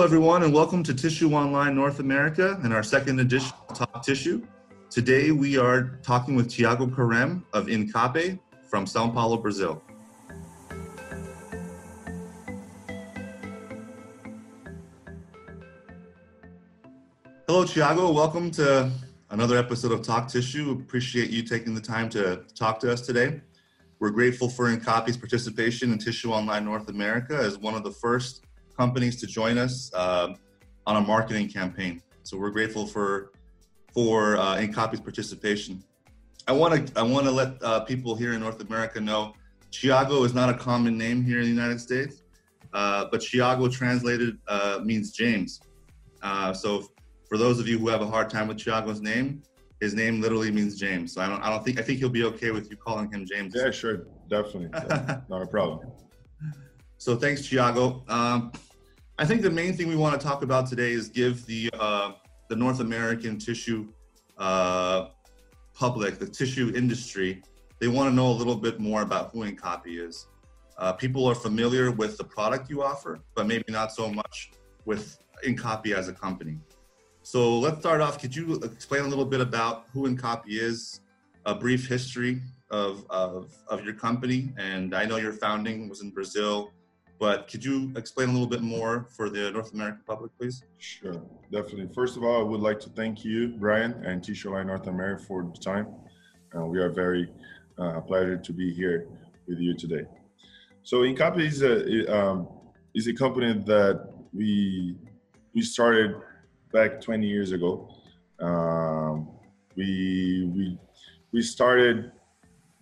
Hello, everyone, and welcome to Tissue Online North America and our second edition of Talk Tissue. Today, we are talking with Thiago Karam of Incape from Sao Paulo, Brazil. Hello, Thiago. Welcome to another episode of Talk Tissue. Appreciate you taking the time to talk to us today. We're grateful for Incape's participation in Tissue Online North America as one of the first companies to join us uh, on a marketing campaign. So we're grateful for for uh, Incape's participation. I want to I want to let uh, people here in North America know Thiago is not a common name here in the United States, uh, but Thiago translated uh, means James. Uh, so for those of you who have a hard time with Thiago's name, his name literally means James. So I don't I don't think I think he'll be okay with you calling him James. Yeah, sure, definitely, not a problem. So thanks, Thiago. Um, I think the main thing we want to talk about today is give the uh, the North American tissue uh, public, the tissue industry, they want to know a little bit more about who Incape is. Uh, people are familiar with the product you offer, but maybe not so much with Incape as a company. So let's start off. Could you explain a little bit about who Incape is, a brief history of, of, of your company? And I know your founding was in Brazil but could you explain a little bit more for the North American public, please? Sure, definitely. First of all, I would like to thank you, Brian, and Tissue Online North America for the time. Uh, we are very uh, pleasure to be here with you today. So, Incape is a um, is a company that we we started back 20 years ago. Um, we we we started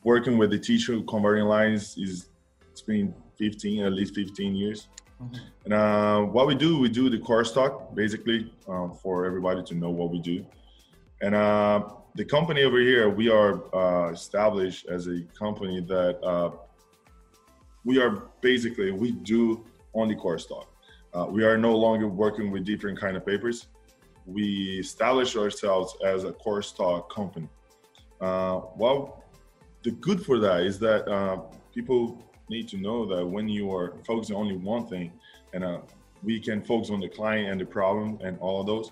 working with the tissue converting lines. Is it's been 15, at least 15 years. Mm-hmm. And uh, what we do, we do the core stock basically um, for everybody to know what we do. And uh, the company over here, we are uh, established as a company that uh, we are basically we do only core stock. Uh, we are no longer working with different kind of papers. We establish ourselves as a core stock company. Uh, well, the good for that is that people need to know that when you are focusing on only one thing, and uh, we can focus on the client and the problem and all of those.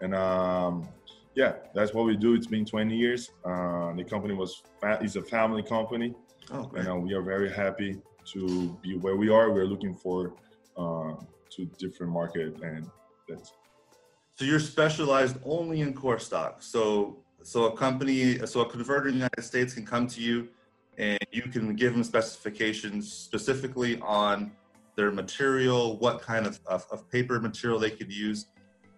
And um, yeah, that's what we do. It's been 20 years. Uh, the company was is a family company, oh, and uh, we are very happy to be where we are. We're looking for uh, to different market, and that's. So you're specialized only in core stock. So so a company, so a converter in the United States can come to you and you can give them specifications specifically on their material, what kind of, of, of, paper material they could use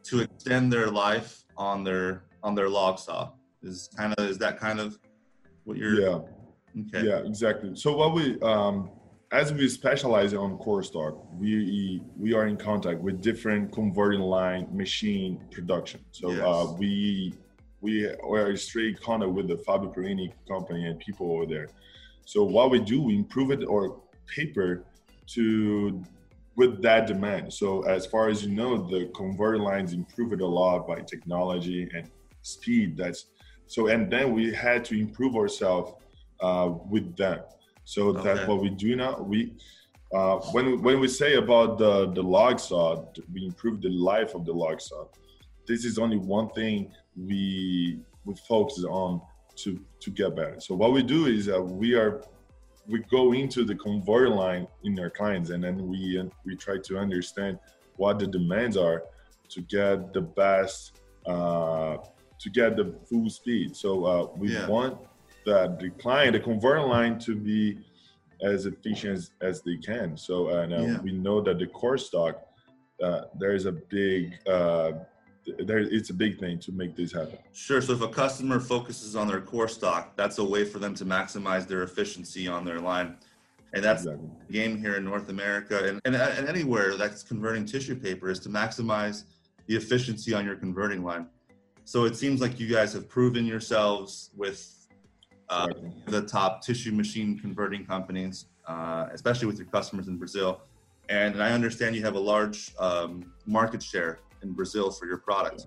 to extend their life on their on their log saw. Is kind of is that kind of what you're? Yeah. Okay. Yeah, exactly. So what we um, as we specialize on core stock, we we are in contact with different converting line machine production. So uh, yes. uh, we we are a straight contact with the Fabio Perini company and people over there. So what we do, we improve it or paper to with that demand. So as far as you know, the converter lines improve it a lot by technology and speed. That's so, and then we had to improve ourselves uh, with them. So okay. that's what we do now. We uh, when when we say about the the log saw, we improve the life of the log saw. This is only one thing we we focus on to to get better. So what we do is that we are we go into the converter line in our clients, and then we we try to understand what the demands are to get the best uh, to get the full speed. So uh, we yeah. want that the client, the converter line, to be as efficient as, as they can. So and uh, yeah. we know that the core stock uh, there is a big uh, there, it's a big thing to make this happen. Sure. So if a customer focuses on their core stock, that's a way for them to maximize their efficiency on their line. And that's exactly. the game here in North America and, and, and anywhere that's converting tissue paper is to maximize the efficiency on your converting line. So it seems like you guys have proven yourselves with uh, the top tissue machine converting companies, uh, especially with your customers in Brazil. And I understand you have a large um, market share in Brazil for your product.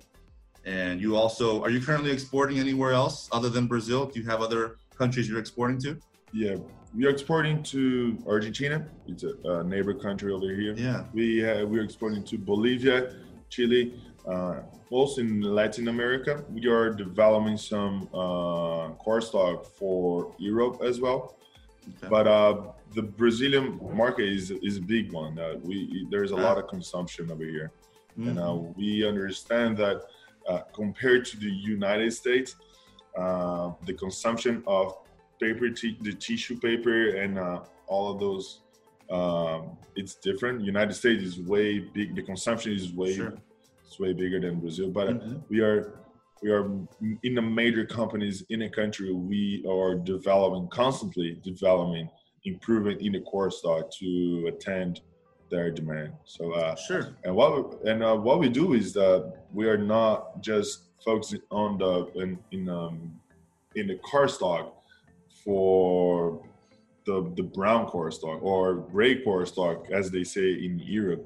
And you also, are you currently exporting anywhere else other than Brazil? Do you have other countries you're exporting to? Yeah, we are exporting to Argentina. It's a, a neighbor country over here. Yeah. We uh, we are exporting to Bolivia, Chile, uh, also in Latin America. We are developing some uh, core stock for Europe as well. Okay. But uh, the Brazilian market is is a big one. Uh, we there's a lot of consumption over here, and uh, Mhm. we understand that uh, compared to the United States, uh, the consumption of paper, t- the tissue paper, and uh, all of those, um, it's different. United States is way big. The consumption is way Sure. it's way bigger than Brazil, but Mhm. we are we are in the major companies in the country. We are developing constantly developing, improving in the core stock to attend their demand. So uh, Sure. and what we, and uh, what we do is that we are not just focusing on the in in um, in the core stock for the the brown core stock or gray core stock, as they say in Europe.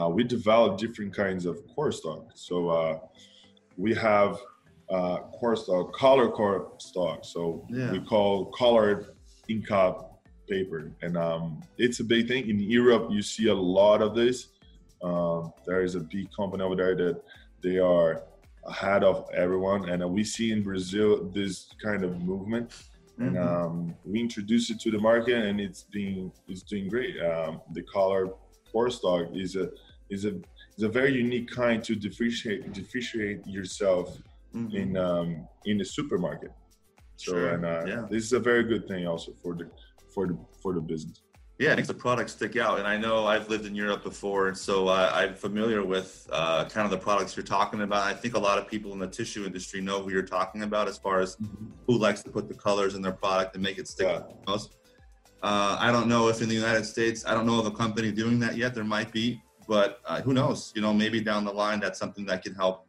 Uh, we develop different kinds of core stock. So uh, we have uh, core stock, color core stock. So Yeah. we call colored Inca paper, and um, it's a big thing in Europe. You see a lot of this. Um, there is a big company over there that they are ahead of everyone, and uh, we see in Brazil this kind of movement, and Mhm. um, we introduced it to the market, and it's being it's doing great. Um, the color core stock is a is a is a very unique kind to differentiate differentiate yourself Mhm. in um, in the supermarket. So Sure, and uh, yeah. this is a very good thing also for the for the for the business. Yeah, it makes the products stick out. And I know I've lived in Europe before, and so uh, I'm familiar with uh, kind of the products you're talking about. I think a lot of people in the tissue industry know who you're talking about as far as who likes to put the colors in their product and make it stick Yeah. out the most. Uh, I don't know if in the United States, I don't know of a company doing that yet. There might be, but uh, who knows? You know, maybe down the line, that's something that can help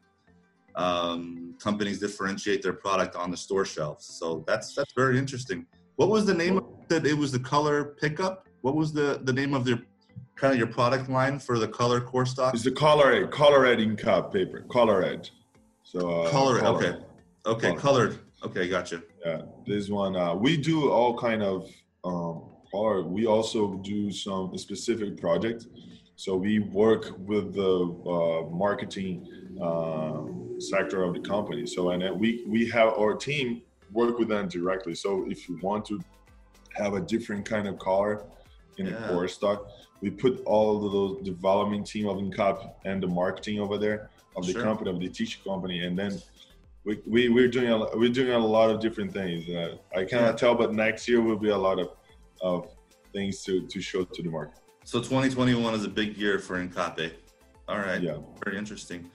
um, companies differentiate their product on the store shelves. So that's that's very interesting. What was the name of it? It was the color pickup. What was the the name of their kind of your product line for the color core stock? It's the colored colored Inca paper, colored. So uh, Color. colored. Okay. Okay. Colored. Colored. Okay. Gotcha. Yeah, this one uh, we do all kind of um, color. We also do some specific projects. So we work with the uh, marketing uh, sector of the company. So and we we have our team work with them directly. So if you want to have a different kind of color in Yeah. the core stock, we put all of those development team of Incape and the marketing over there of the Sure. company of the tissue company, and then we, we we're doing a we're doing a lot of different things. Uh, I cannot Yeah. tell, but next year will be a lot of of things to to show to the market. So 2021 is a big year for Incape. All right. Yeah. Very interesting.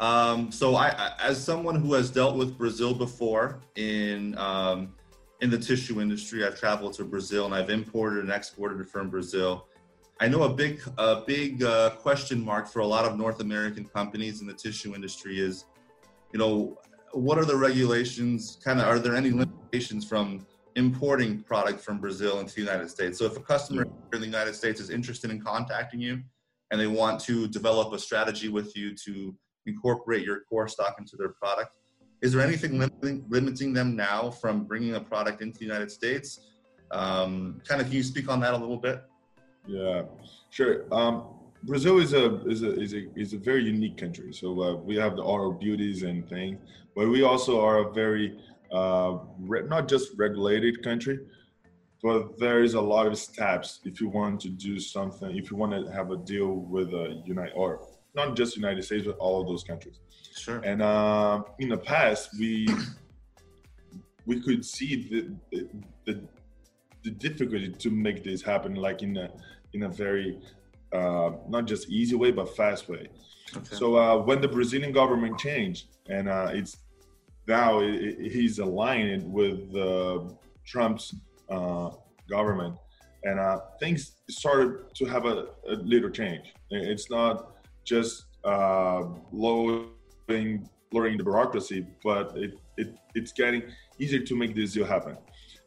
Um, so I, as someone who has dealt with Brazil before in um, in the tissue industry, I've traveled to Brazil and I've imported and exported from Brazil. I know a big a big uh, question mark for a lot of North American companies in the tissue industry is, you know, what are the regulations? Kind of, are there any limitations from importing product from Brazil into the United States? So if a customer in the United States is interested in contacting you and they want to develop a strategy with you to incorporate your core stock into their product, is there anything limiting, limiting them now from bringing a product into the United States? Um, kind of, can you speak on that a little bit? Yeah, sure. Um, Brazil is a is a is a is a very unique country. So uh, we have the all beauties and things, but we also are a very uh, re- not just regulated country, but there is a lot of steps if you want to do something. If you want to have a deal with a United or not just United States, but all of those countries. Sure. And uh, in the past, we we could see the, the the difficulty to make this happen, like in a in a very uh, not just easy way, but fast way. Okay. So uh, when the Brazilian government changed, and uh, it's now it, it- he's aligned with uh, Trump's uh, government, and uh, things started to have a, a little change. It's not just uh, lowering lowering the bureaucracy, but it, it it's getting easier to make this deal happen.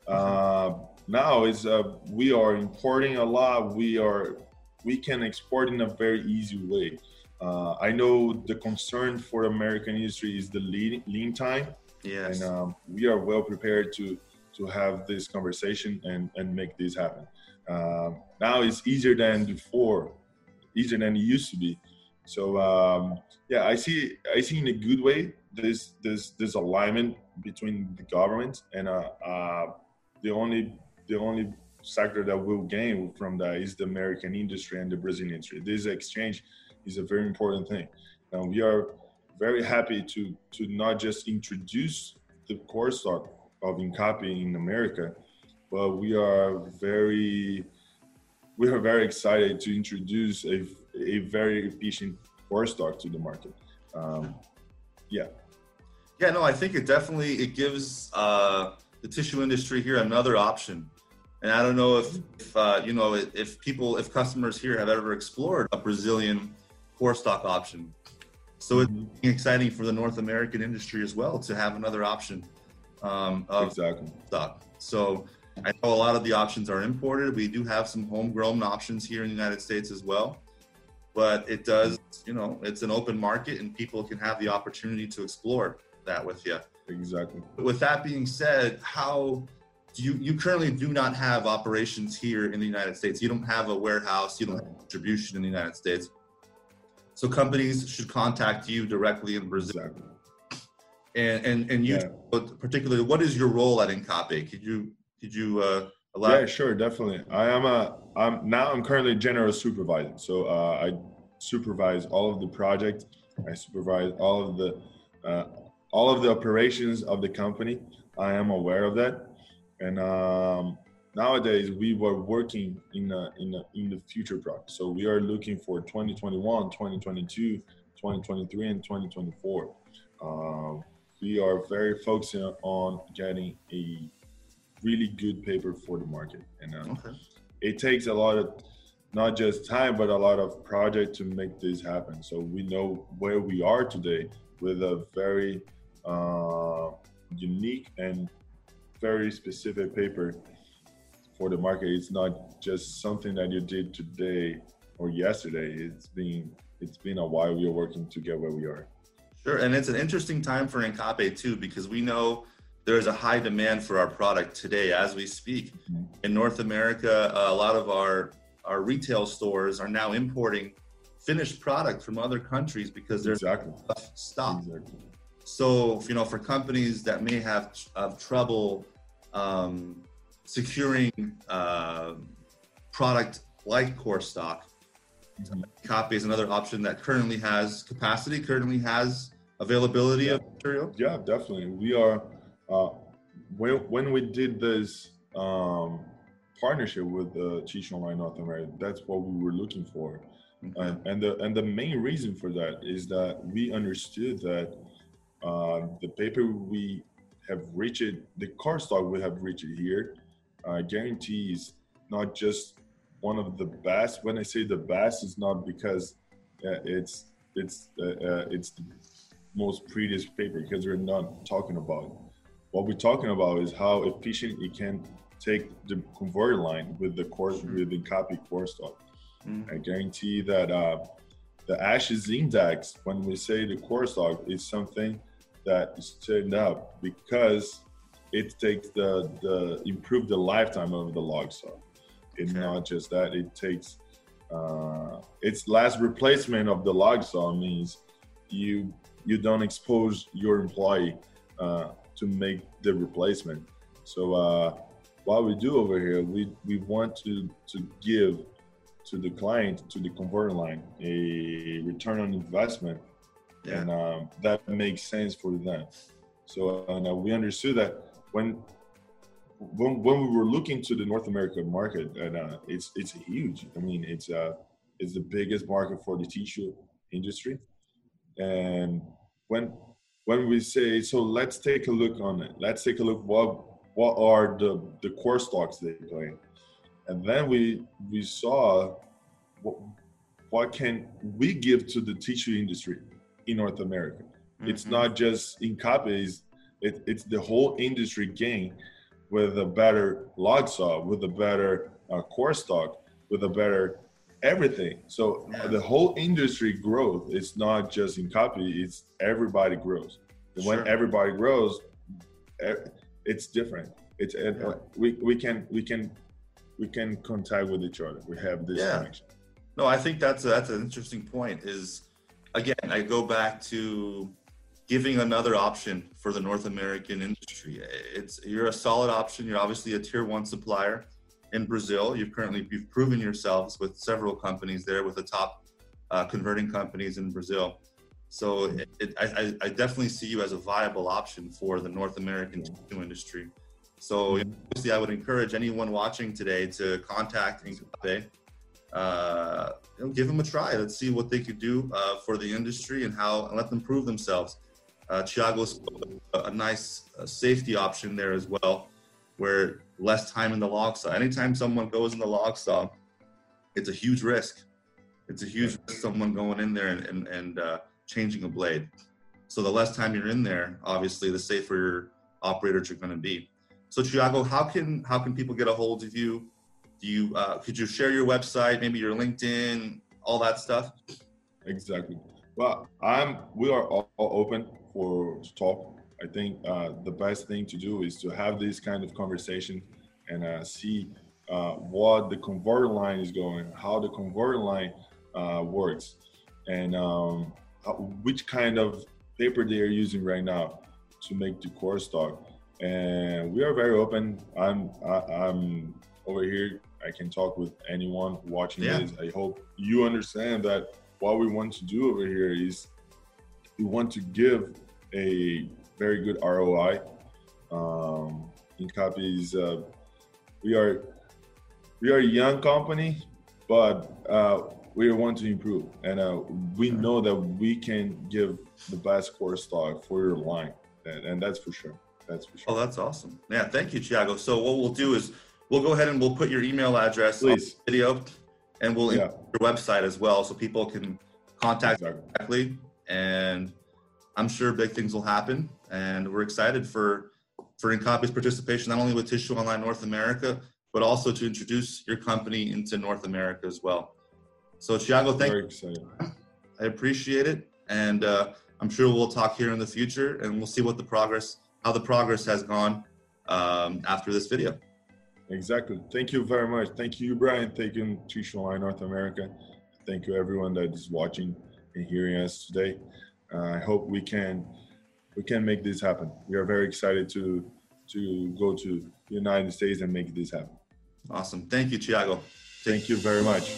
Uh, now is uh, we are importing a lot. We are we can export in a very easy way. Uh, I know the concern for American industry is the lead, lean time, yes. and um, we are well prepared to to have this conversation and and make this happen. Um, now it's easier than before, easier than it used to be. So um, yeah, I see I see in a good way this this this alignment between the government and uh, uh, the only the only sector that will gain from that is the American industry and the Brazilian industry. This exchange is a very important thing. And we are very happy to to not just introduce the core stock of Incape in America, but we are very we are very excited to introduce a, a very efficient core stock to the market. Um, yeah. Yeah, no, I think it definitely it gives uh, the tissue industry here another option. And I don't know if, if uh, you know if people if customers here have ever explored a Brazilian core stock option. So it's mm-hmm. exciting for the North American industry as well to have another option um, of exactly. stock. So I know a lot of the options are imported. We do have some homegrown options here in the United States as well. But it does, you know, it's an open market and people can have the opportunity to explore that with you. Exactly. With that being said, how do you you currently do not have operations here in the United States? You don't have a warehouse, you don't have distribution in the United States. So companies should contact you directly in Brazil. Exactly. And and and you yeah. particularly, what is your role at Incape? Could you could you uh, elaborate? Yeah, sure, definitely. I am a I'm now I'm currently general supervisor. So uh, I supervise all of the project. I supervise all of the uh, all of the operations of the company. I am aware of that, and um, nowadays we were working in a, in a, in the future project. So we are looking for 2021, 2022, 2023, and 2024. Um, we are very focusing on getting a really good paper for the market, and um, okay. it takes a lot of not just time but a lot of project to make this happen. So we know where we are today with a very uh, unique and very specific paper for the market. It's not just something that you did today or yesterday. It's been it's been a while we are working to get where we are. Sure, and it's an interesting time for Incape too because we know there's a high demand for our product today as we speak. Mm-hmm. In North America, uh, a lot of our our retail stores are now importing finished product from other countries because there's exactly. stock. Exactly. So, you know, for companies that may have, have trouble um, securing uh, product like core stock, mm-hmm. Copy is another option that currently has capacity, currently has availability yeah. of material. Yeah, definitely. We are uh, when when we did this um, partnership with uh, Tissue Online North America, that's what we were looking for. Okay. and the and the main reason for that is that we understood that uh, the paper we have reached, the core stock we have reached here, uh, guarantees not just one of the best. When I say the best, it's not because uh, it's it's uh, uh, it's the most prettiest paper because we're not talking about. What we're talking about is how efficient it can take the converter line with the core with the copy core stock. Mm. I guarantee that uh, the ashes index, when we say the core stock, is something that is turned up because it takes the the improve the lifetime of the log saw. It's okay. not just that; it takes uh, its last replacement of the log saw means you you don't expose your employee uh, to make the replacement. So uh, what we do over here, we we want to to give to the client to the converter line a return on investment yeah. and um, that makes sense for them. So uh, we understood that when, when when we were looking to the North American market, and uh, it's it's huge. I mean, it's uh it's the biggest market for the tissue industry, and when when we say so, let's take a look on it. Let's take a look what what are the the core stocks they play, and then we we saw what what can we give to the tissue industry in North America. Mm-hmm. It's not just Incape, it, it's the whole industry gain with a better log saw, with a better uh, core stock, with a better everything. So yeah. the whole industry growth is not just in copy, it's everybody grows. And sure. when everybody grows, it's different. it's it, uh, we we can we can we can contact with each other. We have this Yeah. connection. No, I think that's a, that's an interesting point. Is again, I go back to giving another option for the North American industry. It's you're a solid option. You're obviously a tier one supplier in Brazil. You've currently you've proven yourselves with several companies there, with the top uh, converting companies in Brazil. So it, it, I, I- definitely see you as a viable option for the North American tissue industry. So obviously, I would encourage anyone watching today to contact Incape. Uh, you know, give them a try. Let's see what they could do uh, for the industry and how and let them prove themselves. Uh, Thiago's a, a nice uh, safety option there as well, where less time in the log saw. Anytime someone goes in the log saw, it's a huge risk. It's a huge risk someone going in there and, and, and uh, changing a blade. So the less time you're in there, obviously, the safer your operators are going to be. So Thiago, how can how can people get a hold of you? Do you uh, could you share your website, maybe your LinkedIn, all that stuff? Exactly. Well, I'm. We are all, all open for talk. I think uh, the best thing to do is to have this kind of conversation and uh, see uh, what the converter line is going, how the converter line uh, works, and um, how, which kind of paper they are using right now to make the core stock. And we are very open. I'm. I, I'm over here. I can talk with anyone watching Yeah. this. I hope you understand that what we want to do over here is we want to give a very good ROI. Um, Incape is uh, we are we are a young company, but uh, we want to improve, and uh, we know that we can give the best core stock for your line, and, and that's for sure. That's for sure. Oh, that's awesome. Yeah, thank you, Thiago. So what we'll do is we'll go ahead and we'll put your email address on Please, the video, and we'll yeah, your website as well, so people can contact exactly. directly. And I'm sure big things will happen, and we're excited for for Incape's participation not only with Tissue Online North America, but also to introduce your company into North America as well. So Thiago, thank Very excited. I appreciate it, and uh, I'm sure we'll talk here in the future, and we'll see what the progress, how the progress has gone um, after this video. Exactly. Thank you very much. Thank you, Brian. Thank you, Tissue Online North America. Thank you, everyone that is watching and hearing us today. Uh, I hope we can we can make this happen. We are very excited to to go to the United States and make this happen. Awesome. Thank you, Thiago. Thank you very much.